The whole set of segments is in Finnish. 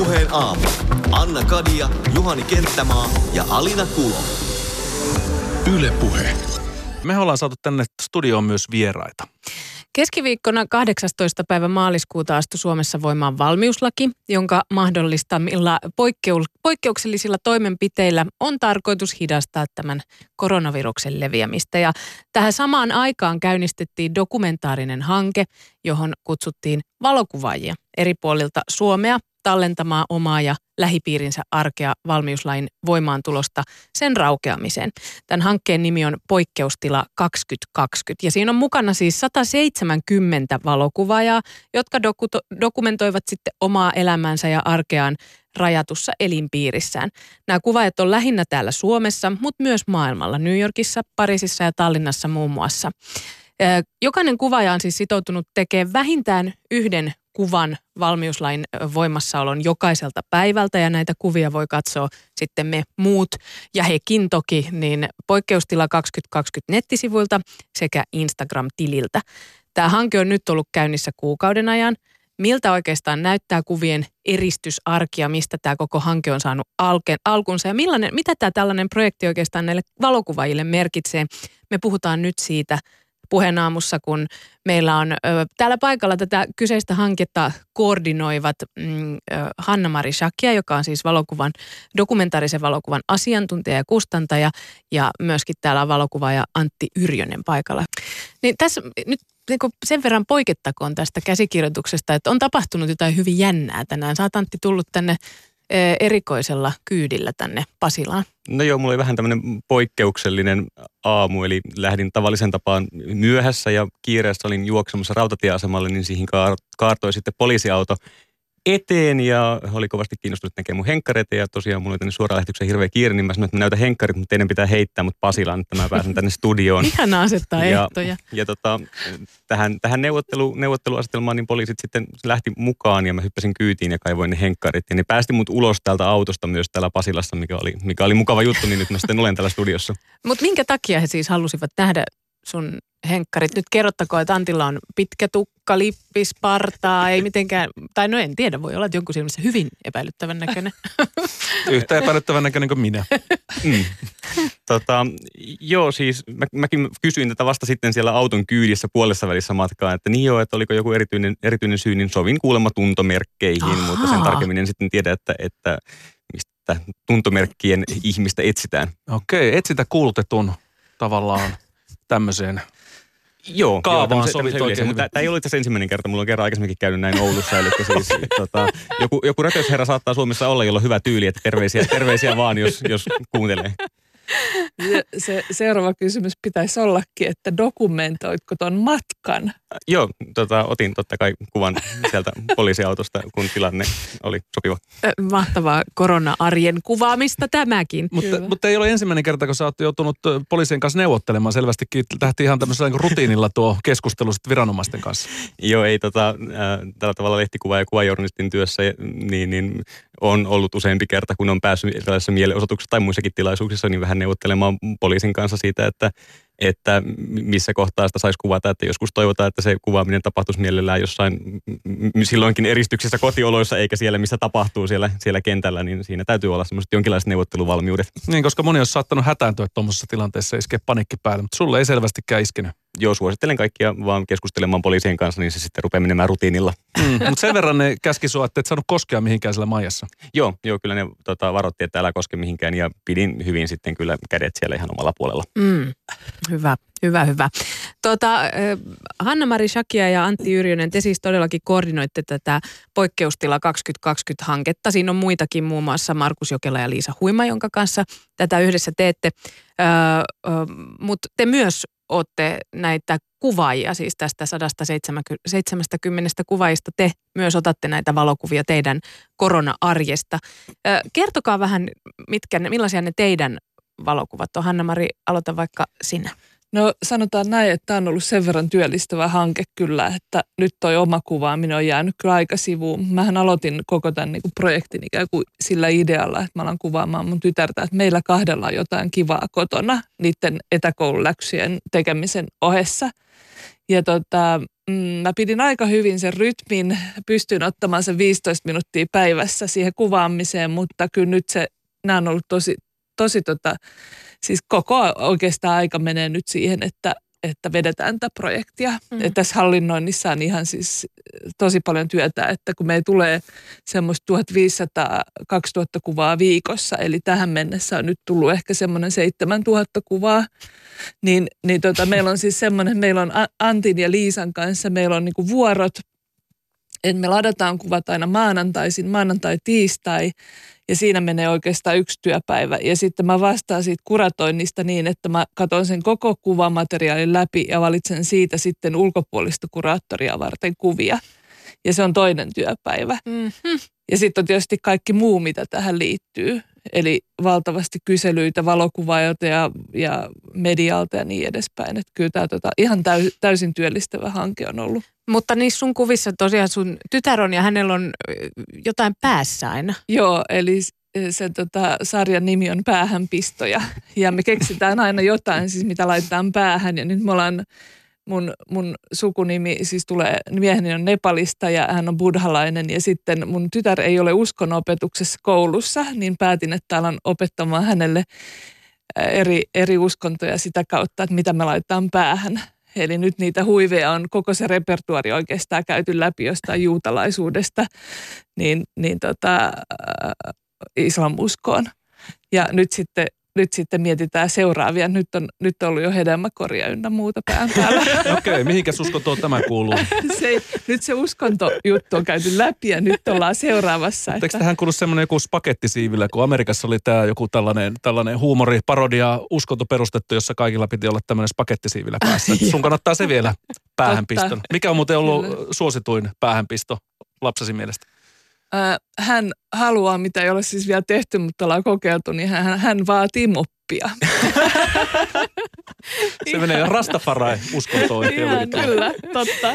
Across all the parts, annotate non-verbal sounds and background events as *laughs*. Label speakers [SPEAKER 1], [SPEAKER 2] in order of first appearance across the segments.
[SPEAKER 1] Ylepuheen aamu. Anna Kadia, Juhani Kenttämaa ja Alina Kulo.
[SPEAKER 2] Ylepuhe.
[SPEAKER 3] Me ollaan saatu tänne studioon myös vieraita.
[SPEAKER 4] Keskiviikkona 18. päivä maaliskuuta astui Suomessa voimaan valmiuslaki, jonka mahdollistamilla poikkeu- poikkeuksellisilla toimenpiteillä on tarkoitus hidastaa tämän koronaviruksen leviämistä. Ja tähän samaan aikaan käynnistettiin dokumentaarinen hanke, johon kutsuttiin valokuvaajia eri puolilta Suomea tallentamaan omaa ja lähipiirinsä arkea valmiuslain voimaantulosta sen raukeamiseen. Tämän hankkeen nimi on Poikkeustila 2020 ja siinä on mukana siis 170 valokuvaajaa, jotka doku- dokumentoivat sitten omaa elämänsä ja arkeaan rajatussa elinpiirissään. Nämä kuvaajat on lähinnä täällä Suomessa, mutta myös maailmalla, New Yorkissa, Pariisissa ja Tallinnassa muun muassa. Jokainen kuvaaja on siis sitoutunut tekemään vähintään yhden kuvan valmiuslain voimassaolon jokaiselta päivältä ja näitä kuvia voi katsoa sitten me muut ja hekin toki niin poikkeustila 2020 nettisivuilta sekä Instagram-tililtä. Tämä hanke on nyt ollut käynnissä kuukauden ajan. Miltä oikeastaan näyttää kuvien eristysarkia, mistä tämä koko hanke on saanut alke, alkunsa ja millainen, mitä tämä tällainen projekti oikeastaan näille valokuvaajille merkitsee. Me puhutaan nyt siitä puheenaamussa, kun meillä on ö, täällä paikalla tätä kyseistä hanketta koordinoivat mm, Hanna-Mari Shakia, joka on siis valokuvan, dokumentaarisen valokuvan asiantuntija ja kustantaja, ja myöskin täällä on valokuvaaja Antti Yrjönen paikalla. Niin tässä nyt niin sen verran poikettakoon tästä käsikirjoituksesta, että on tapahtunut jotain hyvin jännää tänään. Oot Antti tullut tänne erikoisella kyydillä tänne Pasilaan?
[SPEAKER 5] No joo, mulla oli vähän tämmöinen poikkeuksellinen aamu, eli lähdin tavallisen tapaan myöhässä ja kiireessä olin juoksemassa rautatieasemalle, niin siihen kaartoi sitten poliisiauto eteen ja oli kovasti kiinnostunut näkemään mun henkkareita ja tosiaan mulla oli tänne suoraan lähetyksen hirveä kiire, niin mä sanoin, että mä näytän henkkarit, mutta teidän pitää heittää mut Pasilaan, että mä pääsen tänne studioon. *laughs*
[SPEAKER 4] Ihan asettaa
[SPEAKER 5] ja,
[SPEAKER 4] ehtoja.
[SPEAKER 5] Ja tota, tähän, tähän neuvottelu, neuvotteluasetelmaan niin poliisit sitten lähti mukaan ja mä hyppäsin kyytiin ja kaivoin ne henkkarit ja ne päästi mut ulos täältä autosta myös täällä Pasilassa, mikä oli, mikä oli mukava juttu, niin nyt mä sitten olen täällä studiossa. *laughs*
[SPEAKER 4] Mutta minkä takia he siis halusivat nähdä sun henkkarit. Nyt kerrottakoon, että Antilla on pitkä tukka, lippis, partaa, ei mitenkään, tai no en tiedä, voi olla, että jonkun silmissä hyvin epäilyttävän näköinen. *laughs*
[SPEAKER 3] Yhtä epäilyttävän näköinen kuin minä. *laughs*
[SPEAKER 5] Mm. Tota, joo, siis mä, mäkin kysyin tätä vasta sitten siellä auton kyydissä puolessa välissä matkaa, että niin joo, että oliko joku erityinen, erityinen syy, niin sovin kuulemma tuntomerkkeihin, Ahaa. mutta sen tarkemmin en sitten tiedä, että, että mistä tuntomerkkien ihmistä etsitään.
[SPEAKER 3] Okei, etsitä kuulutetun tavallaan *laughs* tämmöiseen
[SPEAKER 5] Joo,
[SPEAKER 3] kaavaan
[SPEAKER 5] joo,
[SPEAKER 3] sovit oikein
[SPEAKER 5] Tämä ei ole itse ensimmäinen kerta, mulla on kerran aikaisemminkin käynyt näin Oulussa, eli siis *laughs* tota, joku, joku rötösherra saattaa Suomessa olla, jolla on hyvä tyyli, että terveisiä, terveisiä vaan, jos, jos kuuntelee.
[SPEAKER 6] Se, se seuraava kysymys pitäisi ollakin, että dokumentoitko ton matkan?
[SPEAKER 5] Joo, tota, otin totta kai kuvan sieltä poliisiautosta, kun tilanne oli sopiva.
[SPEAKER 4] Mahtavaa korona-arjen kuvaamista tämäkin.
[SPEAKER 3] Mutta, mutta ei ole ensimmäinen kerta, kun sä oot joutunut poliisien kanssa neuvottelemaan. Selvästikin tähti ihan tämmöisellä niin rutiinilla tuo keskustelu viranomaisten kanssa.
[SPEAKER 5] Joo, ei tota, äh, tällä tavalla lehtikuva- ja kuvajournalistin työssä niin, niin on ollut useampi kerta, kun on päässyt erilaisissa mielenosoituksissa tai muissakin tilaisuuksissa, niin vähän neuvottelemaan poliisin kanssa siitä, että että missä kohtaa sitä saisi kuvata, että joskus toivotaan, että se kuvaaminen tapahtuisi mielellään jossain silloinkin eristyksissä kotioloissa, eikä siellä, missä tapahtuu siellä, siellä kentällä, niin siinä täytyy olla semmoiset jonkinlaiset neuvotteluvalmiudet.
[SPEAKER 3] Niin, koska moni olisi saattanut hätääntyä tuommoisessa tilanteessa iskeä panikki päälle, mutta sulle ei selvästikään iskenyt
[SPEAKER 5] joo, suosittelen kaikkia vaan keskustelemaan poliisien kanssa, niin se sitten rupeaa menemään rutiinilla.
[SPEAKER 3] Mm, mutta sen verran ne käski sua, että et saanut koskea mihinkään siellä majassa.
[SPEAKER 5] joo, joo, kyllä ne tota, varoitti, että älä koske mihinkään ja pidin hyvin sitten kyllä kädet siellä ihan omalla puolella.
[SPEAKER 4] Mm, hyvä, hyvä, hyvä. Tota, Hanna-Mari Shakia ja Antti Yrjönen, te siis todellakin koordinoitte tätä poikkeustila 2020-hanketta. Siinä on muitakin, muun muassa Markus Jokela ja Liisa Huima, jonka kanssa tätä yhdessä teette. Öö, öö, Mutta te myös olette näitä kuvaajia, siis tästä 170 kuvaajista te myös otatte näitä valokuvia teidän korona-arjesta. Kertokaa vähän, mitkä, millaisia ne teidän valokuvat on. Hanna-Mari, aloita vaikka sinä.
[SPEAKER 6] No sanotaan näin, että tämä on ollut sen verran työllistävä hanke kyllä, että nyt toi oma kuvaaminen on jäänyt kyllä aika sivuun. Mähän aloitin koko tämän niin kuin projektin ikään kuin sillä idealla, että mä alan kuvaamaan mun tytärtä, että meillä kahdella on jotain kivaa kotona niiden etäkoululäksyjen tekemisen ohessa. Ja tota, mm, mä pidin aika hyvin sen rytmin, pystyin ottamaan sen 15 minuuttia päivässä siihen kuvaamiseen, mutta kyllä nyt se, nämä on ollut tosi, tosi tota, siis koko oikeastaan aika menee nyt siihen, että että vedetään tätä projektia. Mm. Että tässä hallinnoinnissa on ihan siis tosi paljon työtä, että kun me tulee semmoista 1500-2000 kuvaa viikossa, eli tähän mennessä on nyt tullut ehkä semmoinen 7000 kuvaa, niin, niin tota, meillä on siis semmoinen, meillä on Antin ja Liisan kanssa, meillä on niinku vuorot, että me ladataan kuvat aina maanantaisin, maanantai-tiistai, ja siinä menee oikeastaan yksi työpäivä. Ja sitten mä vastaan siitä kuratoinnista niin, että mä katson sen koko kuvamateriaalin läpi ja valitsen siitä sitten ulkopuolista kuraattoria varten kuvia. Ja se on toinen työpäivä. Mm-hmm. Ja sitten on tietysti kaikki muu, mitä tähän liittyy. Eli valtavasti kyselyitä valokuvaajilta ja, ja medialta ja niin edespäin. Että kyllä tämä tota, ihan täy, täysin työllistävä hanke on ollut.
[SPEAKER 4] Mutta niissä sun kuvissa tosiaan sun tytär on ja hänellä on jotain päässä aina.
[SPEAKER 6] Joo, eli se tota, sarjan nimi on Päähänpistoja. Ja me keksitään aina jotain, siis mitä laitetaan päähän. Ja nyt me ollaan, mun, mun sukunimi siis tulee, mieheni on Nepalista ja hän on buddhalainen. Ja sitten mun tytär ei ole uskonopetuksessa koulussa, niin päätin, että alan opettamaan hänelle eri, eri uskontoja sitä kautta, että mitä me laitetaan päähän. Eli nyt niitä huiveja on koko se repertuari oikeastaan käyty läpi jostain juutalaisuudesta niin, niin tota, äh, islamuskoon. Ja nyt sitten nyt sitten mietitään seuraavia. Nyt on, nyt on ollut jo hedelmäkoria ynnä muuta pään päällä. *laughs*
[SPEAKER 3] Okei, okay, mihinkäs uskontoon tämä kuuluu?
[SPEAKER 6] se, nyt se uskontojuttu on käyty läpi ja nyt ollaan seuraavassa.
[SPEAKER 3] Eikö että... tähän kuulu semmoinen joku spagettisiivillä, kun Amerikassa oli tämä joku tällainen, tällainen huumori, parodia, uskonto perustettu, jossa kaikilla piti olla tämmöinen spagettisiivillä päässä. sun kannattaa se vielä päähänpiston. Mikä on muuten ollut Kyllä. suosituin päähänpisto lapsesi mielestä?
[SPEAKER 6] Hän haluaa, mitä ei ole siis vielä tehty, mutta ollaan kokeiltu, niin hän, hän vaatii moppia. *laughs*
[SPEAKER 3] Se menee Rastafarai uskontoon.
[SPEAKER 6] kyllä, totta.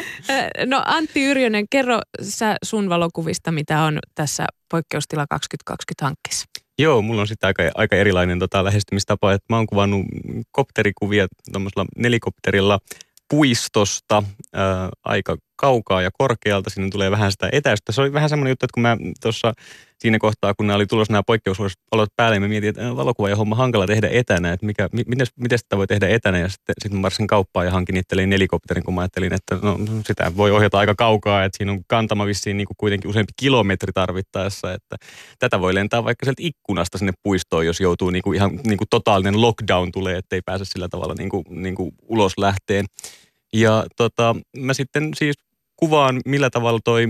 [SPEAKER 4] No Antti Yrjönen, kerro sä sun valokuvista, mitä on tässä Poikkeustila 2020 hankkeessa.
[SPEAKER 5] Joo, mulla on sitten aika, aika erilainen tota, lähestymistapa, että mä oon kuvannut kopterikuvia nelikopterilla puistosta ää, aika kaukaa ja korkealta. Sinne tulee vähän sitä etäistä. Se oli vähän semmoinen juttu, että kun mä tuossa siinä kohtaa, kun nämä oli tulossa nämä poikkeusolot päälle, mä mietin, että valokuva ja homma hankala tehdä etänä, että mikä, miten, miten sitä voi tehdä etänä. Ja sitten, sitten mä kauppaan ja hankin itselleen nelikopterin, kun mä ajattelin, että no, sitä voi ohjata aika kaukaa, että siinä on kantama vissiin niin kuin kuitenkin useampi kilometri tarvittaessa, että tätä voi lentää vaikka sieltä ikkunasta sinne puistoon, jos joutuu niin kuin ihan niin kuin totaalinen lockdown tulee, ettei pääse sillä tavalla niin kuin, niin kuin ulos lähteen. Ja tota, mä sitten siis kuvaan, millä tavalla toi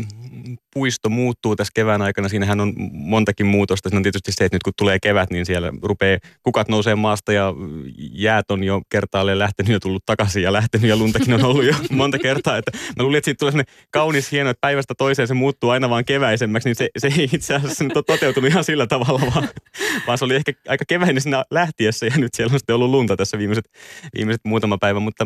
[SPEAKER 5] puisto muuttuu tässä kevään aikana. Siinähän on montakin muutosta. Siinä on tietysti se, että nyt kun tulee kevät, niin siellä rupeaa kukat nousee maasta ja jäät on jo kertaalleen lähtenyt ja tullut takaisin ja lähtenyt ja luntakin on ollut jo *laughs* monta kertaa. Että mä luulin, että siitä tulee kaunis hieno, että päivästä toiseen se muuttuu aina vaan keväisemmäksi, niin se, se ei itse asiassa nyt ole toteutunut ihan sillä tavalla, vaan, vaan se oli ehkä aika keväinen siinä lähtiessä ja nyt siellä on sitten ollut lunta tässä viimeiset, viimeiset muutama päivä, mutta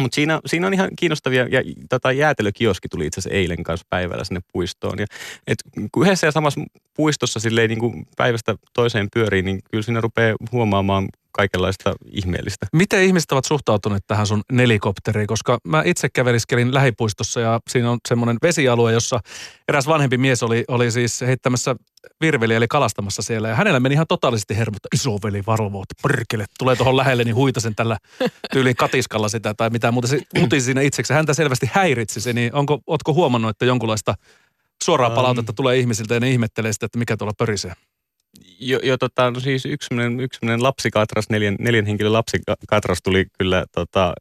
[SPEAKER 5] mutta siinä, siinä on ihan kiinnostavia, ja tota, jäätelökioski tuli itse asiassa eilen kanssa päivällä sinne puistoon. Ja, et, kun yhdessä ja samassa puistossa silleen, niin kuin päivästä toiseen pyörii, niin kyllä siinä rupeaa huomaamaan kaikenlaista ihmeellistä.
[SPEAKER 3] Miten ihmiset ovat suhtautuneet tähän sun nelikopteriin? Koska mä itse käveliskelin lähipuistossa ja siinä on semmoinen vesialue, jossa eräs vanhempi mies oli, oli siis heittämässä virveliä eli kalastamassa siellä. Ja hänellä meni ihan totaalisesti hermottu, isoveli varvoot, perkele, tulee tuohon lähelle, niin huitasen tällä tyyliin katiskalla sitä tai mitä muuta. Se mutisi siinä itseksi. Häntä selvästi häiritsi se, niin onko, ootko huomannut, että jonkunlaista suoraa palautetta um, tulee ihmisiltä ja ne ihmettelee sitä, että mikä tuolla pörisee?
[SPEAKER 5] Jo, jo tota, no siis yksi sellainen, yksi sellainen lapsikatras, neljän, neljän henkilön lapsikatras tuli kyllä tota,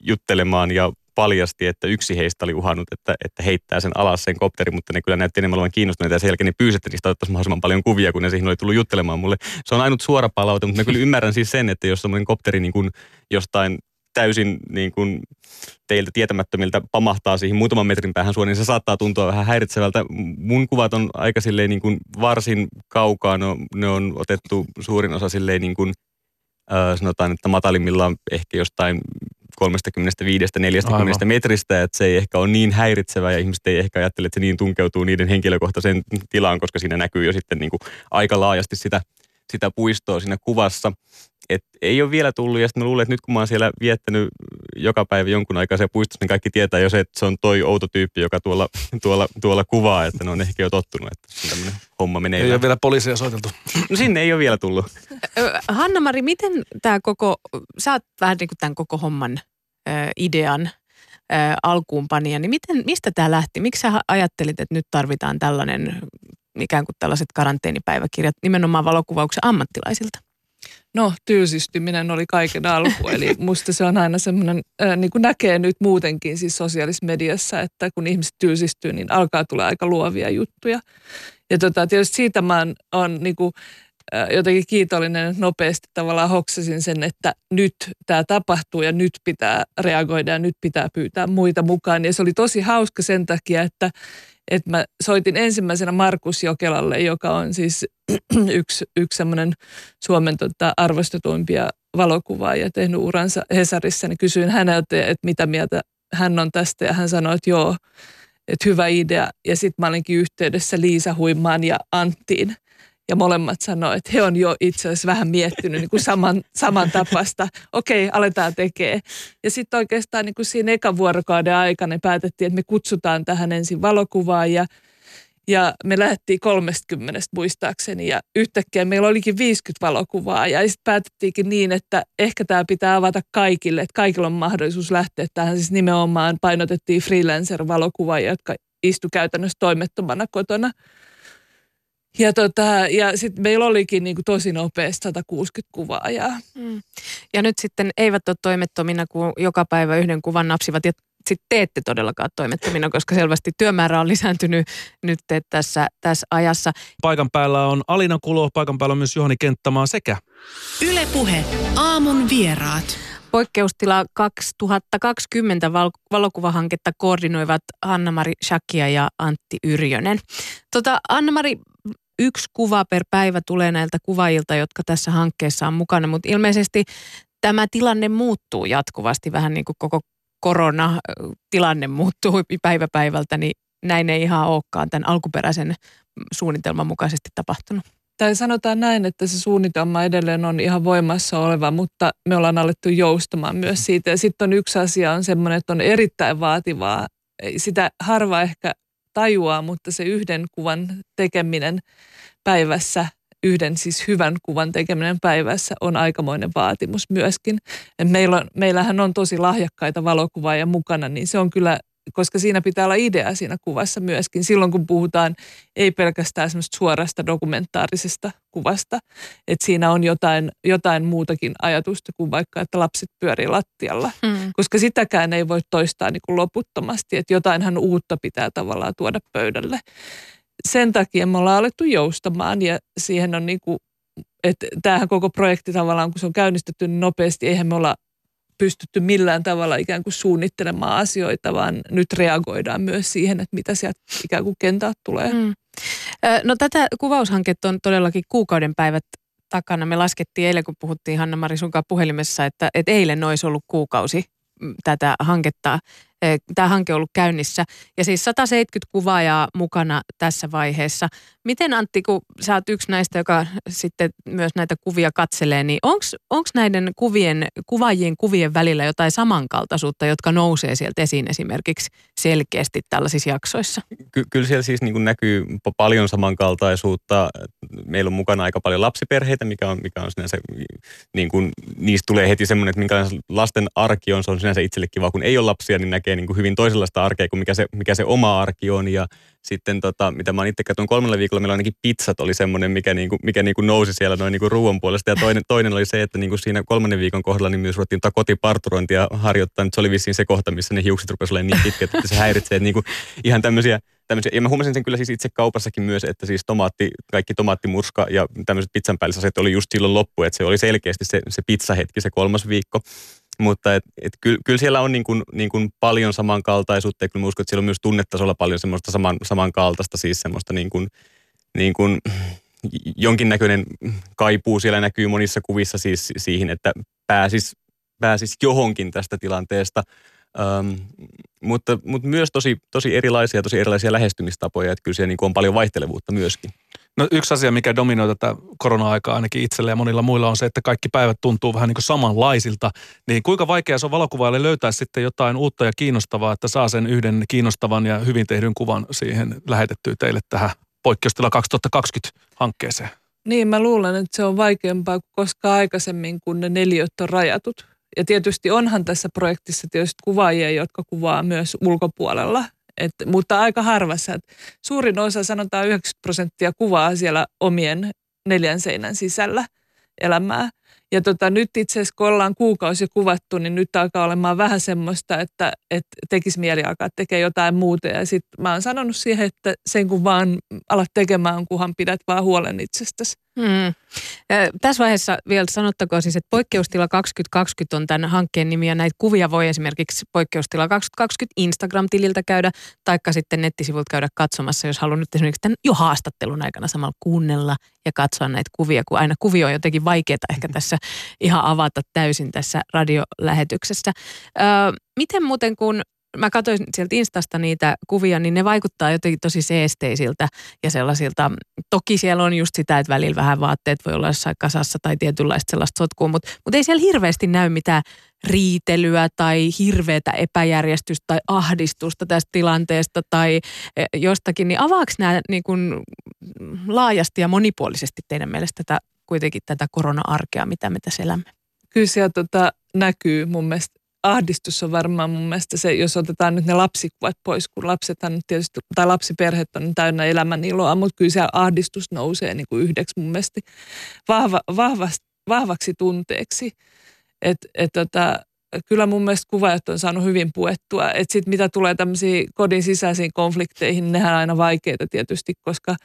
[SPEAKER 5] juttelemaan ja paljasti, että yksi heistä oli uhannut, että, että heittää sen alas sen kopteri, mutta ne kyllä näytti enemmän olevan kiinnostuneita ja sen jälkeen ne pyysi, että niistä otettaisiin mahdollisimman paljon kuvia, kun ne siihen oli tullut juttelemaan mulle. Se on ainut suora palaute, mutta mä kyllä ymmärrän siis sen, että jos semmoinen kopteri niin kuin jostain täysin niin kuin teiltä tietämättömiltä pamahtaa siihen muutaman metrin päähän suon, niin se saattaa tuntua vähän häiritsevältä. Mun kuvat on aika silleen niin kuin varsin kaukaa, no, ne on otettu suurin osa silleen niin kuin, äh, sanotaan, että matalimmillaan ehkä jostain 35-40 metristä, että se ei ehkä ole niin häiritsevä ja ihmiset ei ehkä ajattele, että se niin tunkeutuu niiden henkilökohtaiseen tilaan, koska siinä näkyy jo sitten niin kuin aika laajasti sitä sitä puistoa siinä kuvassa. Et ei ole vielä tullut ja sitten mä luulen, että nyt kun mä oon siellä viettänyt joka päivä jonkun aikaa se puistossa, niin kaikki tietää jo se, että se on toi outo tyyppi, joka tuolla, *laughs* tuolla, tuolla kuvaa, että ne on ehkä jo tottunut, että tämmöinen homma menee.
[SPEAKER 3] Ei ole vielä poliisia soiteltu.
[SPEAKER 5] No sinne ei ole vielä tullut.
[SPEAKER 4] Hanna-Mari, miten tämä koko, sä oot vähän niin kuin tämän koko homman ö, idean ö, alkuunpanija, niin miten, mistä tämä lähti? Miksi sä ajattelit, että nyt tarvitaan tällainen ikään kuin tällaiset karanteenipäiväkirjat nimenomaan valokuvauksen ammattilaisilta?
[SPEAKER 6] No, tylsistyminen oli kaiken alku, *laughs* eli musta se on aina semmoinen, äh, niin kuin näkee nyt muutenkin siis sosiaalisessa mediassa, että kun ihmiset tylsistyy, niin alkaa tulla aika luovia juttuja. Ja tota, tietysti siitä mä oon, on niin kuin, äh, jotenkin kiitollinen, että nopeasti tavallaan hoksasin sen, että nyt tämä tapahtuu ja nyt pitää reagoida ja nyt pitää pyytää muita mukaan. Ja se oli tosi hauska sen takia, että että mä soitin ensimmäisenä Markus Jokelalle, joka on siis *clears throat* yksi, yksi semmoinen Suomen tota, arvostetuimpia valokuvaajia tehnyt uransa Hesarissa, niin kysyin häneltä, että mitä mieltä hän on tästä ja hän sanoi, että joo, että hyvä idea. Ja sitten mä olinkin yhteydessä Liisa Huimaan ja Anttiin ja molemmat sanoivat, että he on jo itse asiassa vähän miettinyt niin kuin saman, saman tapasta. Okei, okay, aletaan tekee. Ja sitten oikeastaan niin kuin siinä ekan vuorokauden aikana päätettiin, että me kutsutaan tähän ensin valokuvaa ja ja me lähdettiin 30 muistaakseni ja yhtäkkiä meillä olikin 50 valokuvaa ja sitten päätettiinkin niin, että ehkä tämä pitää avata kaikille, että kaikilla on mahdollisuus lähteä tähän. Siis nimenomaan painotettiin freelancer-valokuvaajia, jotka istu käytännössä toimettomana kotona ja, tota, ja sitten meillä olikin niin kuin tosi nopeasti 160 kuvaa. Ja, mm.
[SPEAKER 4] ja nyt sitten eivät ole toimettomina, kun joka päivä yhden kuvan napsivat. Ja sitten te ette todellakaan toimettomina, koska selvästi työmäärä on lisääntynyt nyt tässä, tässä ajassa.
[SPEAKER 3] Paikan päällä on Alina Kulo, paikan päällä on myös Juhani Kenttämaa sekä
[SPEAKER 2] Ylepuhe aamun vieraat.
[SPEAKER 4] Poikkeustila 2020 val- valokuvahanketta koordinoivat Hanna-Mari Shakia ja Antti Yrjönen. Tota, Anna-Mari, yksi kuva per päivä tulee näiltä kuvaajilta, jotka tässä hankkeessa on mukana, mutta ilmeisesti tämä tilanne muuttuu jatkuvasti, vähän niin kuin koko koronatilanne muuttuu päivä päivältä, niin näin ei ihan olekaan tämän alkuperäisen suunnitelman mukaisesti tapahtunut.
[SPEAKER 6] Tai sanotaan näin, että se suunnitelma edelleen on ihan voimassa oleva, mutta me ollaan alettu joustamaan myös siitä. Ja sitten on yksi asia on semmoinen, että on erittäin vaativaa. Sitä harva ehkä tajuaa, mutta se yhden kuvan tekeminen päivässä, yhden siis hyvän kuvan tekeminen päivässä on aikamoinen vaatimus myöskin. meillä on, meillähän on tosi lahjakkaita valokuvaajia mukana, niin se on kyllä koska siinä pitää olla idea siinä kuvassa myöskin. Silloin kun puhutaan ei pelkästään semmoista suorasta dokumentaarisesta kuvasta, että siinä on jotain, jotain muutakin ajatusta kuin vaikka, että lapset pyörii lattialla. Mm. Koska sitäkään ei voi toistaa niin kuin loputtomasti, että jotainhan uutta pitää tavallaan tuoda pöydälle. Sen takia me ollaan alettu joustamaan ja siihen on niin kuin, että tämähän koko projekti tavallaan, kun se on käynnistetty niin nopeasti, eihän me olla pystytty millään tavalla ikään kuin suunnittelemaan asioita, vaan nyt reagoidaan myös siihen, että mitä sieltä ikään kuin kentältä tulee. Mm.
[SPEAKER 4] No tätä kuvaushanketta on todellakin kuukauden päivät takana. Me laskettiin eilen, kun puhuttiin Hanna-Mari sunkaan puhelimessa, että, että eilen olisi ollut kuukausi mm, tätä hanketta tämä hanke on ollut käynnissä. Ja siis 170 kuvaajaa mukana tässä vaiheessa. Miten Antti, kun sä oot yksi näistä, joka sitten myös näitä kuvia katselee, niin onko näiden kuvien, kuvaajien kuvien välillä jotain samankaltaisuutta, jotka nousee sieltä esiin esimerkiksi selkeästi tällaisissa jaksoissa?
[SPEAKER 5] Ky- kyllä siellä siis niin näkyy paljon samankaltaisuutta. Meillä on mukana aika paljon lapsiperheitä, mikä on, mikä on sinänsä, niin kuin, niistä tulee heti semmoinen, että minkälainen lasten arki on. Se on sinänsä itselle kiva, kun ei ole lapsia, niin näkee niin kuin hyvin toisenlaista arkea kuin mikä se, mikä se oma arki on. Ja sitten tota, mitä mä itse katsoin kolmella viikolla, meillä ainakin pizzat oli semmoinen, mikä, niinku, mikä niinku nousi siellä noin niinku ruoan puolesta. Ja toinen, toinen oli se, että niinku siinä kolmannen viikon kohdalla niin myös ruvettiin tota kotiparturointia harjoittaa. Nyt se oli vissiin se kohta, missä ne hiukset rupesivat olemaan niin pitkät, että se häiritsee. Että niinku ihan tämmöisiä, tämmöisiä. Ja mä huomasin sen kyllä siis itse kaupassakin myös, että siis tomaatti, kaikki tomaattimurska ja tämmöiset pizzan päälliset oli just silloin loppu, että se oli selkeästi se, se pizzahetki, se kolmas viikko. Mutta et, et kyllä, kyllä siellä on niin kuin, niin kuin paljon samankaltaisuutta ja kyllä mä uskon, että siellä on myös tunnetasolla paljon semmoista saman, samankaltaista, siis semmoista niin kuin, niin kuin jonkinnäköinen kaipuu siellä näkyy monissa kuvissa siis siihen, että pääsis, pääsis johonkin tästä tilanteesta. Um, mutta, mutta myös tosi, tosi erilaisia, tosi erilaisia lähestymistapoja, että kyllä siellä niin kuin on paljon vaihtelevuutta myöskin.
[SPEAKER 3] No yksi asia, mikä dominoi tätä korona-aikaa ainakin itselle ja monilla muilla on se, että kaikki päivät tuntuu vähän niin kuin samanlaisilta. Niin kuinka vaikea se on valokuvaajalle löytää sitten jotain uutta ja kiinnostavaa, että saa sen yhden kiinnostavan ja hyvin tehdyn kuvan siihen lähetettyä teille tähän poikkeustila 2020 hankkeeseen?
[SPEAKER 6] Niin, mä luulen, että se on vaikeampaa kuin koskaan aikaisemmin, kun ne neliöt on rajatut. Ja tietysti onhan tässä projektissa tietysti kuvaajia, jotka kuvaa myös ulkopuolella. Et, mutta aika harvassa. Et suurin osa, sanotaan 90 prosenttia, kuvaa siellä omien neljän seinän sisällä elämää. Ja tota, nyt itse asiassa, kun ollaan kuukausi kuvattu, niin nyt alkaa olemaan vähän semmoista, että, että tekisi mieli alkaa tekemään jotain muuta. Ja sitten mä oon sanonut siihen, että sen kun vaan alat tekemään, kunhan pidät vaan huolen itsestäsi. Hmm.
[SPEAKER 4] Tässä vaiheessa vielä sanottakoon siis, että poikkeustila 2020 on tämän hankkeen nimi ja näitä kuvia voi esimerkiksi poikkeustila 2020 Instagram-tililtä käydä taikka sitten nettisivulta käydä katsomassa, jos haluaa nyt esimerkiksi tämän jo haastattelun aikana samalla kuunnella ja katsoa näitä kuvia, kun aina kuvio on jotenkin vaikeaa ehkä tässä ihan avata täysin tässä radiolähetyksessä. Öö, miten muuten kun mä katsoin sieltä Instasta niitä kuvia, niin ne vaikuttaa jotenkin tosi seesteisiltä ja sellaisilta. Toki siellä on just sitä, että välillä vähän vaatteet voi olla jossain kasassa tai tietynlaista sellaista sotkua, mutta, mutta ei siellä hirveästi näy mitään riitelyä tai hirveätä epäjärjestystä tai ahdistusta tästä tilanteesta tai e, jostakin, niin avaako nämä niin kuin laajasti ja monipuolisesti teidän mielestä tätä, kuitenkin tätä korona-arkea, mitä me tässä elämme?
[SPEAKER 6] Kyllä siellä tota, näkyy mun mielestä ahdistus on varmaan mun mielestä se, jos otetaan nyt ne lapsikuvat pois, kun lapsethan tietysti, tai lapsiperheet on täynnä elämän iloa, mutta kyllä siellä ahdistus nousee niin kuin yhdeksi mun mielestä vahva, vahva, vahvaksi tunteeksi. Et, et tota, kyllä mun mielestä kuvaajat on saanut hyvin puettua. Että sitten mitä tulee tämmöisiin kodin sisäisiin konflikteihin, nehän on aina vaikeita tietysti, koska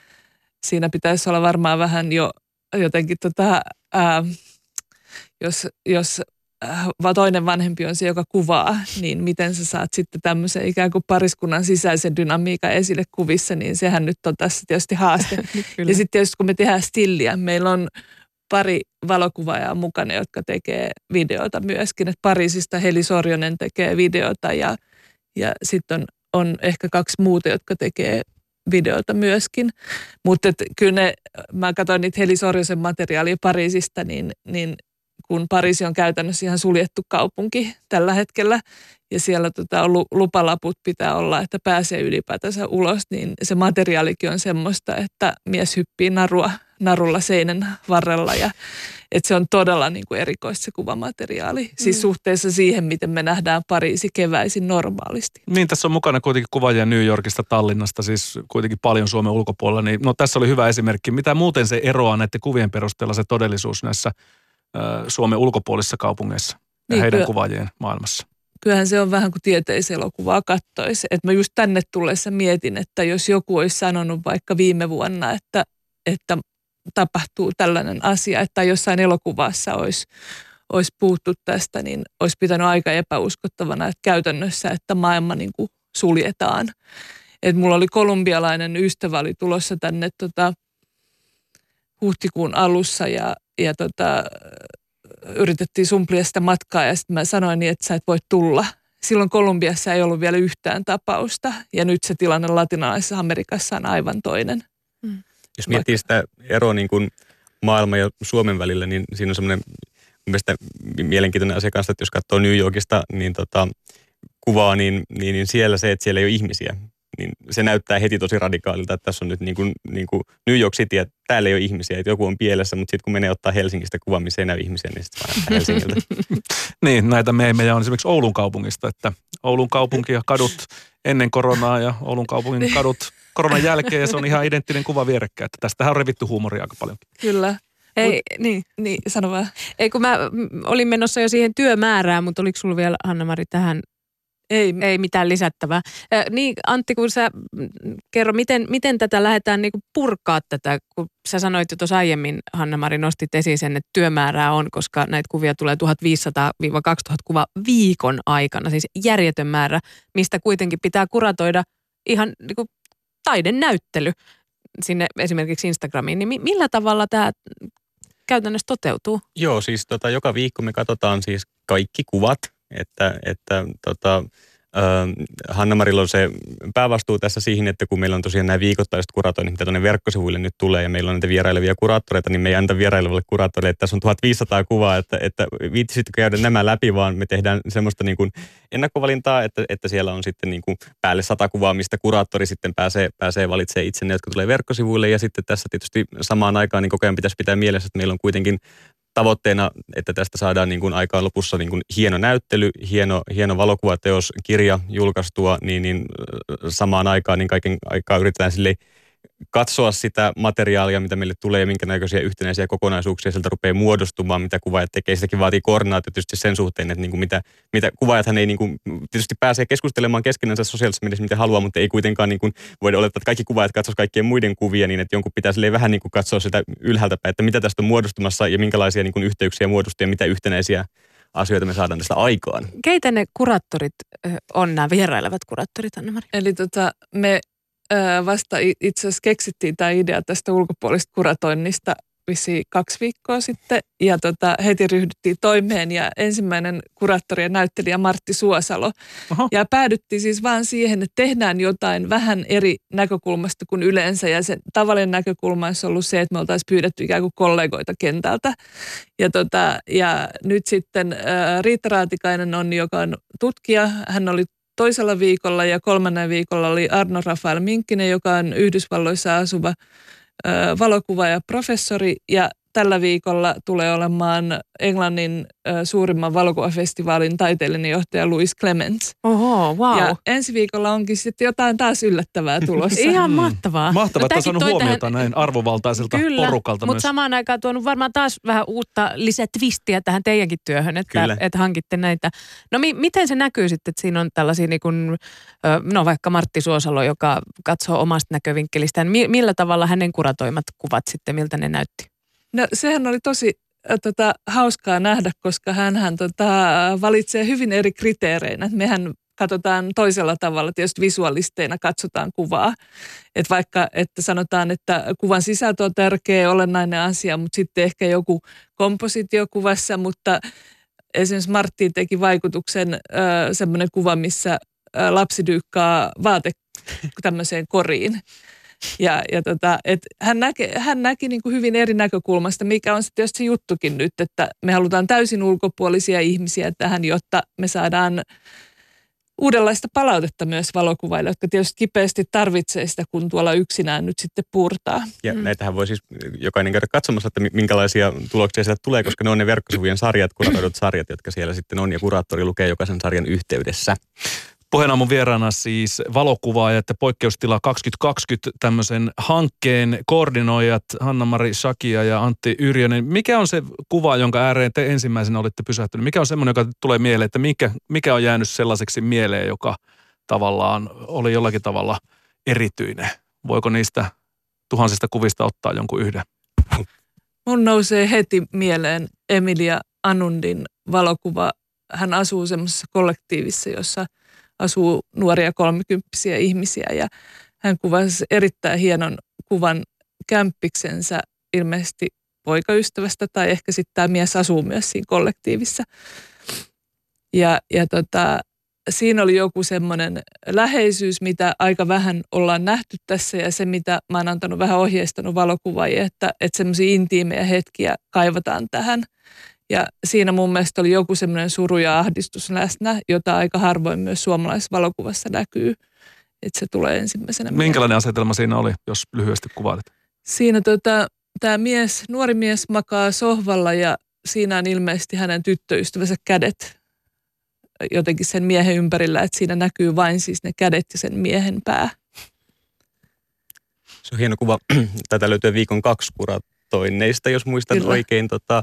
[SPEAKER 6] siinä pitäisi olla varmaan vähän jo jotenkin tota, ää, jos, jos Äh, vaan toinen vanhempi on se, joka kuvaa, niin miten sä saat sitten tämmöisen ikään kuin pariskunnan sisäisen dynamiikan esille kuvissa, niin sehän nyt on tässä tietysti haaste. *laughs* ja sitten tietysti kun me tehdään stilliä, meillä on pari valokuvaajaa mukana, jotka tekee videota myöskin. Et Pariisista Heli Sorjonen tekee videota ja, ja sitten on, on ehkä kaksi muuta, jotka tekee videota myöskin. Mutta kyllä ne, mä katsoin niitä Heli Sorjosen materiaalia Pariisista, niin, niin kun Pariisi on käytännössä ihan suljettu kaupunki tällä hetkellä ja siellä tota, lupalaput pitää olla, että pääsee ylipäätänsä ulos, niin se materiaalikin on semmoista, että mies hyppii narua, narulla seinän varrella ja että se on todella niin kuin erikoista se kuvamateriaali. Siis mm. Siis suhteessa siihen, miten me nähdään Pariisi keväisin normaalisti.
[SPEAKER 3] Niin, tässä on mukana kuitenkin kuvaajia New Yorkista, Tallinnasta, siis kuitenkin paljon Suomen ulkopuolella. Niin, no tässä oli hyvä esimerkki. Mitä muuten se eroaa näiden kuvien perusteella se todellisuus näissä Suomen ulkopuolisissa kaupungeissa ja niin, heidän kyllä, kuvaajien maailmassa.
[SPEAKER 6] Kyllähän se on vähän kuin tieteiselokuvaa kattoisi. Että mä just tänne tullessa mietin, että jos joku olisi sanonut vaikka viime vuonna, että, että tapahtuu tällainen asia, että jossain elokuvassa olisi, olisi puhuttu tästä, niin olisi pitänyt aika epäuskottavana, että käytännössä, että maailma niin kuin suljetaan. Et mulla oli kolumbialainen ystävä, oli tulossa tänne tota, huhtikuun alussa ja ja tota, yritettiin sumplia sitä matkaa ja sitten mä sanoin niin, että sä et voi tulla. Silloin Kolumbiassa ei ollut vielä yhtään tapausta ja nyt se tilanne latinalaisessa Amerikassa on aivan toinen.
[SPEAKER 5] Mm. Jos miettii sitä eroa niin kuin maailman ja Suomen välillä, niin siinä on semmoinen mielestäni mielenkiintoinen asia kanssa, että jos katsoo New Yorkista niin tota, kuvaa, niin, niin, niin siellä se, että siellä ei ole ihmisiä niin se näyttää heti tosi radikaalilta, että tässä on nyt niin kuin, niin kuin New York City, että täällä ei ole ihmisiä, että joku on pielessä, mutta sitten kun menee ottaa Helsingistä kuva, missä ei näy ihmisiä, niin sitten vaan Helsingiltä. *laughs*
[SPEAKER 3] niin, näitä meemejä on esimerkiksi Oulun kaupungista, että Oulun kaupunki ja kadut ennen koronaa ja Oulun kaupungin kadut koronan jälkeen ja se on ihan identtinen kuva vierekkäin, että tästähän on revitty huumoria aika paljon.
[SPEAKER 6] Kyllä.
[SPEAKER 4] Ei, Mut, niin.
[SPEAKER 6] niin, sano vaan.
[SPEAKER 4] Ei, kun mä olin menossa jo siihen työmäärään, mutta oliko sulla vielä, Hanna-Mari, tähän ei, ei mitään lisättävää. Äh, niin Antti, kun sä kerro, miten, miten tätä lähdetään niin purkaa tätä, kun sä sanoit jo tuossa aiemmin, Hanna-Mari, nostit esiin sen, että työmäärää on, koska näitä kuvia tulee 1500-2000 kuva viikon aikana, siis järjetön määrä, mistä kuitenkin pitää kuratoida ihan niin kuin taidenäyttely sinne esimerkiksi Instagramiin, niin millä tavalla tämä käytännössä toteutuu?
[SPEAKER 5] Joo, siis tota, joka viikko me katsotaan siis kaikki kuvat, että, että tota, Hanna-Marilla on se päävastuu tässä siihen, että kun meillä on tosiaan nämä viikoittaiset kuratoinnit, mitä tuonne verkkosivuille nyt tulee, ja meillä on näitä vierailevia kuraattoreita, niin me ei anta vierailevalle kuraattoreille, että tässä on 1500 kuvaa, että, että viittisitkö käydä nämä läpi, vaan me tehdään semmoista niin kuin ennakkovalintaa, että, että siellä on sitten niin kuin päälle sata kuvaa, mistä kuraattori sitten pääsee, pääsee valitsemaan itse ne, jotka tulee verkkosivuille, ja sitten tässä tietysti samaan aikaan niin koko ajan pitäisi pitää mielessä, että meillä on kuitenkin tavoitteena, että tästä saadaan niin kuin aikaan lopussa niin kuin hieno näyttely, hieno, hieno valokuvateos, kirja julkaistua, niin, niin samaan aikaan niin kaiken aikaa yritetään sille katsoa sitä materiaalia, mitä meille tulee ja minkä näköisiä yhtenäisiä kokonaisuuksia sieltä rupeaa muodostumaan, mitä kuvaajat tekee. Sitäkin vaatii koordinaatio tietysti sen suhteen, että niin kuin mitä, mitä kuvaajathan ei niin kuin, tietysti pääsee keskustelemaan keskenänsä sosiaalisessa mielessä, mitä haluaa, mutta ei kuitenkaan niin kuin voida olettaa, että kaikki kuvaajat katsoisivat kaikkien muiden kuvia niin, että jonkun pitää vähän niin kuin katsoa sitä ylhäältä päin, että mitä tästä on muodostumassa ja minkälaisia niin kuin yhteyksiä muodostuu ja mitä yhtenäisiä asioita me saadaan tästä aikaan.
[SPEAKER 4] Keitä ne kuraattorit on, nämä vierailevat kuraattorit, Anna-Mari?
[SPEAKER 6] Eli tota, me vasta itse asiassa keksittiin tämä idea tästä ulkopuolista kuratoinnista visi kaksi viikkoa sitten ja tota, heti ryhdyttiin toimeen ja ensimmäinen kuraattori ja näyttelijä Martti Suosalo. Oho. Ja päädyttiin siis vaan siihen, että tehdään jotain vähän eri näkökulmasta kuin yleensä ja se tavallinen näkökulma olisi ollut se, että me oltaisiin pyydetty ikään kuin kollegoita kentältä. Ja, tota, ja nyt sitten äh, Riitta Raatikainen on, joka on tutkija, hän oli toisella viikolla ja kolmannen viikolla oli Arno Rafael Minkkinen, joka on Yhdysvalloissa asuva valokuva ja professori. Ja tällä viikolla tulee olemaan Englannin suurimman valokuvafestivaalin taiteellinen johtaja Louis Clements.
[SPEAKER 4] Oho, wow.
[SPEAKER 6] Ja ensi viikolla onkin sitten jotain taas yllättävää *laughs* tulossa.
[SPEAKER 4] Ihan mahtavaa.
[SPEAKER 3] Mahtavaa, no, että on saanut huomiota tähän... näin arvovaltaiselta Kyllä, porukalta
[SPEAKER 4] mutta samaan aikaan tuonut varmaan taas vähän uutta lisätwistiä tähän teidänkin työhön, että, että hankitte näitä. No mi- miten se näkyy sitten, että siinä on tällaisia niin kuin, no vaikka Martti Suosalo, joka katsoo omasta näkövinkkelistään. Millä tavalla hänen kuratoimat kuvat sitten, miltä ne näytti?
[SPEAKER 6] No sehän oli tosi tota, hauskaa nähdä, koska hän tota, valitsee hyvin eri kriteereinä. Mehän katsotaan toisella tavalla, tietysti visuaalisteina katsotaan kuvaa. Et vaikka että sanotaan, että kuvan sisältö on tärkeä, olennainen asia, mutta sitten ehkä joku kompositio kuvassa, mutta esimerkiksi Martti teki vaikutuksen semmoinen kuva, missä lapsi dyykkaa vaate tämmöiseen koriin. Ja, ja tota, et hän, näki, hän näki niin kuin hyvin eri näkökulmasta, mikä on sitten se juttukin nyt, että me halutaan täysin ulkopuolisia ihmisiä tähän, jotta me saadaan uudenlaista palautetta myös valokuvaille, jotka tietysti kipeästi tarvitsee sitä, kun tuolla yksinään nyt sitten puurtaa.
[SPEAKER 5] Ja mm. näitähän voi siis jokainen käydä katsomassa, että minkälaisia tuloksia sieltä tulee, koska ne on ne verkkosivujen sarjat, kuratoidut sarjat, jotka siellä sitten on, ja kuraattori lukee jokaisen sarjan yhteydessä.
[SPEAKER 3] Puheena mun vieraana siis valokuvaaja, että poikkeustila 2020 tämmöisen hankkeen koordinoijat Hanna-Mari Shakia ja Antti Yrjönen. Mikä on se kuva, jonka ääreen te ensimmäisenä olitte pysähtyneet? Mikä on semmoinen, joka tulee mieleen, että mikä, mikä on jäänyt sellaiseksi mieleen, joka tavallaan oli jollakin tavalla erityinen? Voiko niistä tuhansista kuvista ottaa jonkun yhden?
[SPEAKER 6] Mun nousee heti mieleen Emilia Anundin valokuva. Hän asuu semmoisessa kollektiivissa, jossa – asuu nuoria kolmekymppisiä ihmisiä ja hän kuvasi erittäin hienon kuvan kämppiksensä ilmeisesti poikaystävästä tai ehkä sitten tämä mies asuu myös siinä kollektiivissa. Ja, ja tota, siinä oli joku semmoinen läheisyys, mitä aika vähän ollaan nähty tässä ja se, mitä mä oon antanut vähän ohjeistanut valokuvaajia, että, että semmoisia intiimejä hetkiä kaivataan tähän – ja siinä mun mielestä oli joku semmoinen suru ja ahdistus läsnä, jota aika harvoin myös suomalaisessa valokuvassa näkyy. Että se tulee ensimmäisenä.
[SPEAKER 3] Minkälainen mieleen. asetelma siinä oli, jos lyhyesti kuvailet?
[SPEAKER 6] Siinä tota, tämä mies, nuori mies makaa sohvalla ja siinä on ilmeisesti hänen tyttöystävänsä kädet jotenkin sen miehen ympärillä, että siinä näkyy vain siis ne kädet ja sen miehen pää.
[SPEAKER 5] Se on hieno kuva. *clears throat* Tätä löytyy viikon kaksi kurat toinneista, jos muistan Kyllä. oikein. Tota,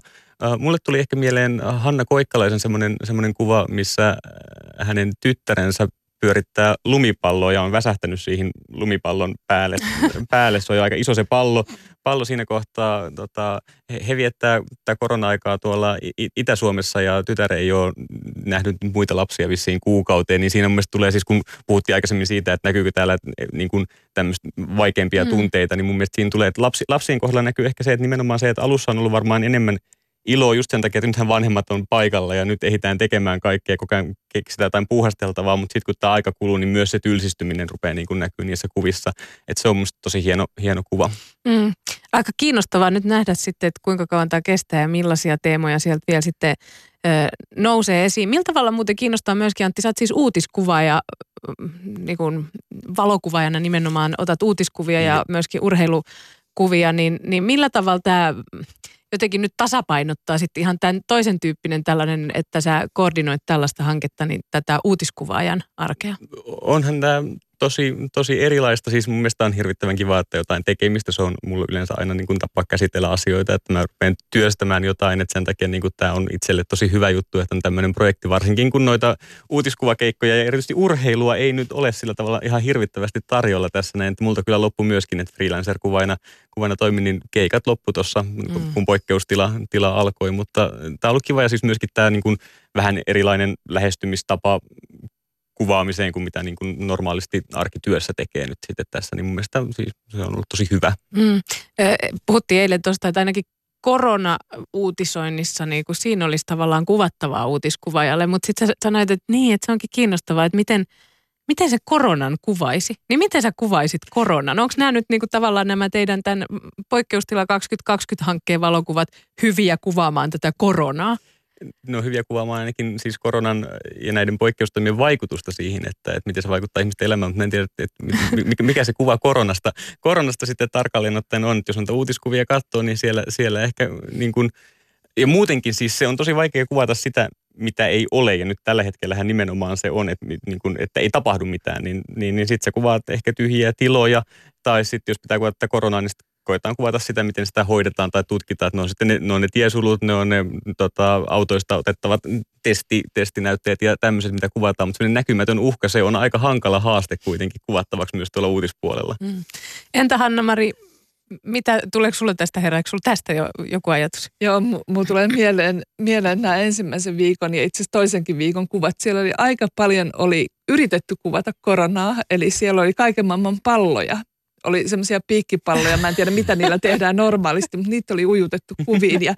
[SPEAKER 5] mulle tuli ehkä mieleen Hanna Koikkalaisen semmoinen, semmoinen kuva, missä hänen tyttärensä pyörittää lumipalloa ja on väsähtänyt siihen lumipallon päälle. *laughs* päälle. Se on aika iso se pallo. Pallo siinä kohtaa, tota, he, he viettää tätä korona-aikaa tuolla Itä-Suomessa ja tytär ei ole nähnyt muita lapsia vissiin kuukauteen, niin siinä mun mielestä tulee siis, kun puhuttiin aikaisemmin siitä, että näkyykö täällä niin kuin tämmöistä vaikeampia mm. tunteita, niin mun mielestä siinä tulee, että lapsi, lapsien kohdalla näkyy ehkä se, että nimenomaan se, että alussa on ollut varmaan enemmän ilo just sen takia, että nythän vanhemmat on paikalla ja nyt ehditään tekemään kaikkea, koko ajan keksitään jotain puuhasteltavaa, mutta sitten kun tämä aika kuluu, niin myös se tylsistyminen rupeaa niin kuin näkyy niissä kuvissa. Että se on musta tosi hieno, hieno kuva.
[SPEAKER 4] Mm. Aika kiinnostavaa nyt nähdä sitten, että kuinka kauan tämä kestää ja millaisia teemoja sieltä vielä sitten ö, nousee esiin. Millä tavalla muuten kiinnostaa myöskin, Antti, sä oot siis uutiskuva niin kuin valokuvaajana nimenomaan otat uutiskuvia ja mm. myöskin urheilukuvia, niin, niin millä tavalla tämä jotenkin nyt tasapainottaa sitten ihan tämän toisen tyyppinen tällainen, että sä koordinoit tällaista hanketta, niin tätä uutiskuvaajan arkea?
[SPEAKER 5] Onhan tämä tosi, tosi erilaista. Siis mun mielestä on hirvittävän kiva, että jotain tekemistä. Se on mulle yleensä aina niin kuin tapa käsitellä asioita, että mä rupean työstämään jotain. Että sen takia niin kuin tämä on itselle tosi hyvä juttu, että on tämmöinen projekti. Varsinkin kun noita uutiskuvakeikkoja ja erityisesti urheilua ei nyt ole sillä tavalla ihan hirvittävästi tarjolla tässä näin. Että multa kyllä loppu myöskin, että freelancer-kuvaina kuvana toimin, niin keikat loppu tuossa, mm. kun poikkeustila tila alkoi. Mutta tämä on ollut kiva ja siis myöskin tämä niin kuin vähän erilainen lähestymistapa kuvaamiseen kuin mitä niin kuin normaalisti arkityössä tekee nyt sitten tässä, niin mun mielestä siis se on ollut tosi hyvä. Mm.
[SPEAKER 4] Puhuttiin eilen tuosta, että ainakin korona-uutisoinnissa, niin kuin siinä olisi tavallaan kuvattavaa uutiskuvaajalle, mutta sitten sä sanoit, että niin, että se onkin kiinnostavaa, että miten, miten se koronan kuvaisi? Niin miten sä kuvaisit koronan? Onko nämä nyt niin kuin tavallaan nämä teidän tämän poikkeustila 2020-hankkeen valokuvat hyviä kuvaamaan tätä koronaa?
[SPEAKER 5] Ne on hyviä kuvaamaan ainakin siis koronan ja näiden poikkeustoimien vaikutusta siihen, että, että miten se vaikuttaa ihmisten elämään, mutta en tiedä, että mikä se kuva koronasta, koronasta sitten tarkalleen ottaen on. Että jos on uutiskuvia katsoo, niin siellä, siellä ehkä niin kuin, ja muutenkin siis se on tosi vaikea kuvata sitä, mitä ei ole, ja nyt tällä hetkellä nimenomaan se on, että, niin kuin, että ei tapahdu mitään, niin, niin, niin sitten sä kuvaat ehkä tyhjiä tiloja, tai sitten jos pitää kuvata koronaa, niin koetaan kuvata sitä, miten sitä hoidetaan tai tutkitaan. Että ne on sitten ne, ne, on ne tiesulut, ne on ne tota, autoista otettavat testi, testinäytteet ja tämmöiset, mitä kuvataan. Mutta näkymätön uhka, se on aika hankala haaste kuitenkin kuvattavaksi myös tuolla uutispuolella. Mm.
[SPEAKER 4] Entä Hanna-Mari, mitä, tuleeko sulle tästä herääkö sulle tästä jo joku ajatus?
[SPEAKER 6] Joo, mulla tulee mieleen, mieleen nämä ensimmäisen viikon ja itse asiassa toisenkin viikon kuvat. Siellä oli aika paljon oli yritetty kuvata koronaa, eli siellä oli kaiken maailman palloja oli semmoisia piikkipalloja, mä en tiedä mitä niillä tehdään normaalisti, mutta niitä oli ujutettu kuviin. Ja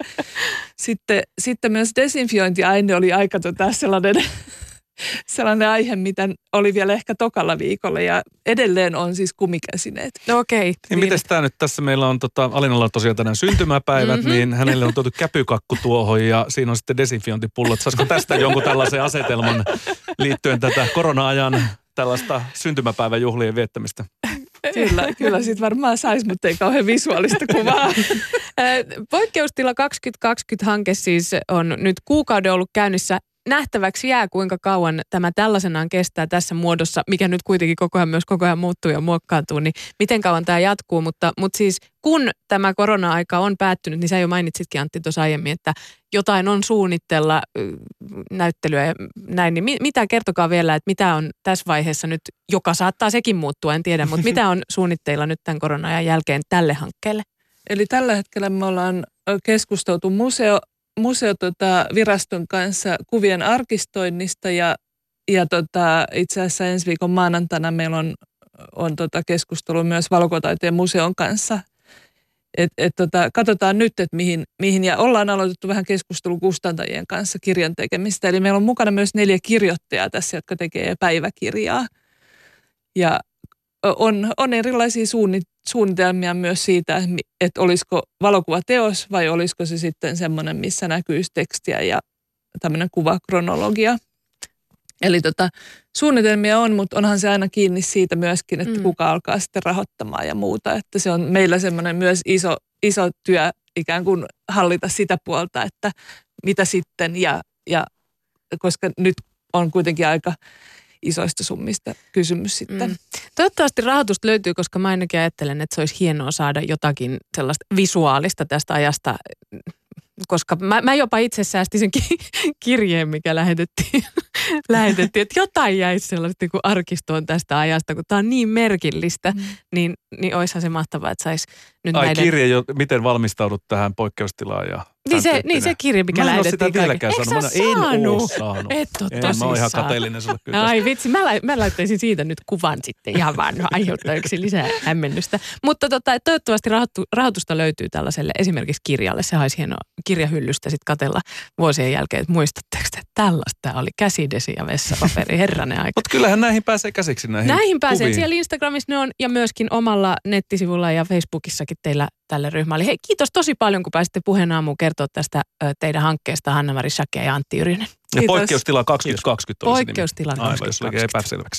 [SPEAKER 6] sitten, sitten myös desinfiointiaine oli aika tota sellainen, *laughs* sellainen aihe, mitä oli vielä ehkä tokalla viikolla ja edelleen on siis kumikäsineet.
[SPEAKER 4] No okei. Okay.
[SPEAKER 3] Niin, niin. miten tämä nyt tässä meillä on, tota, Alinalla on tosiaan tänään syntymäpäivät, mm-hmm. niin hänelle on tuotu käpykakku tuohon ja siinä on sitten desinfiointipullot. Saisiko tästä jonkun tällaisen asetelman liittyen tätä korona-ajan tällaista syntymäpäiväjuhlien viettämistä?
[SPEAKER 6] Kyllä, kyllä siitä varmaan saisi, mutta ei kauhean visuaalista kuvaa. *laughs*
[SPEAKER 4] Poikkeustila 2020-hanke siis on nyt kuukauden ollut käynnissä nähtäväksi jää, kuinka kauan tämä tällaisenaan kestää tässä muodossa, mikä nyt kuitenkin koko ajan myös koko ajan muuttuu ja muokkaantuu, niin miten kauan tämä jatkuu. Mutta, mutta siis kun tämä korona-aika on päättynyt, niin sä jo mainitsitkin Antti tuossa aiemmin, että jotain on suunnitella näyttelyä ja näin, niin mitä kertokaa vielä, että mitä on tässä vaiheessa nyt, joka saattaa sekin muuttua, en tiedä, mutta mitä on suunnitteilla nyt tämän korona jälkeen tälle hankkeelle?
[SPEAKER 6] Eli tällä hetkellä me ollaan keskusteltu museo, museoviraston tota, kanssa kuvien arkistoinnista ja, ja tota, itse asiassa ensi viikon maanantaina meillä on, on tota keskustelu myös Valokotaiteen museon kanssa. Et, et tota, katsotaan nyt, että mihin, mihin, ja ollaan aloitettu vähän keskustelu kustantajien kanssa kirjan tekemistä. Eli meillä on mukana myös neljä kirjoittajaa tässä, jotka tekee päiväkirjaa. Ja on, on erilaisia suunnitelmia myös siitä, että olisiko valokuvateos vai olisiko se sitten semmoinen, missä näkyy tekstiä ja tämmöinen kuvakronologia. Eli tota, suunnitelmia on, mutta onhan se aina kiinni siitä myöskin, että mm. kuka alkaa sitten rahoittamaan ja muuta. Että se on meillä semmoinen myös iso, iso työ ikään kuin hallita sitä puolta, että mitä sitten ja, ja koska nyt on kuitenkin aika isoista summista kysymys sitten. Mm.
[SPEAKER 4] Toivottavasti rahoitusta löytyy, koska mä ainakin ajattelen, että se olisi hienoa saada jotakin sellaista visuaalista tästä ajasta koska mä, mä jopa itse säästin sen kirjeen, mikä lähetettiin, *laughs* lähetettiin että jotain jäisi sellaista niin kuin arkistoon tästä ajasta, kun tämä on niin merkillistä, mm. niin, niin olisihan se mahtavaa, että saisi nyt
[SPEAKER 3] Ai
[SPEAKER 4] näiden...
[SPEAKER 3] kirje, jo, miten valmistaudut tähän poikkeustilaan ja
[SPEAKER 4] Niin se, niin se kirje, mikä
[SPEAKER 3] Mä en ole sitä vieläkään saanut. Mä en oo
[SPEAKER 4] saanut? Et oo
[SPEAKER 3] En, mä oon ihan
[SPEAKER 4] tosissaan.
[SPEAKER 3] kateellinen sulle kyllä.
[SPEAKER 4] Ai vitsi, mä, lai- mä laittaisin siitä nyt kuvan sitten ihan vaan no, aiheuttaa yksi lisää hämmennystä. Mutta tota, toivottavasti rahoittu, rahoitusta löytyy tällaiselle esimerkiksi kirjalle. Se olisi hienoa kirjahyllystä sitten katella vuosien jälkeen, että muistatteko te, että tällaista oli käsidesi ja vessapaperi, herranen aika.
[SPEAKER 3] Mutta kyllähän näihin pääsee käsiksi näihin
[SPEAKER 4] Näihin pääsee.
[SPEAKER 3] kuviin.
[SPEAKER 4] Siellä Instagramissa ne on ja myöskin omalla nettisivulla ja Facebookissakin teillä tälle ryhmälle. Hei, kiitos tosi paljon, kun pääsitte puheen aamuun kertoa tästä teidän hankkeesta Hanna-Mari Shake ja Antti Yrjönen.
[SPEAKER 3] Ja poikkeustila 2020 oli se nimi.
[SPEAKER 4] Poikkeustila
[SPEAKER 3] Aivan, jos
[SPEAKER 4] 2020.
[SPEAKER 3] epäselväksi.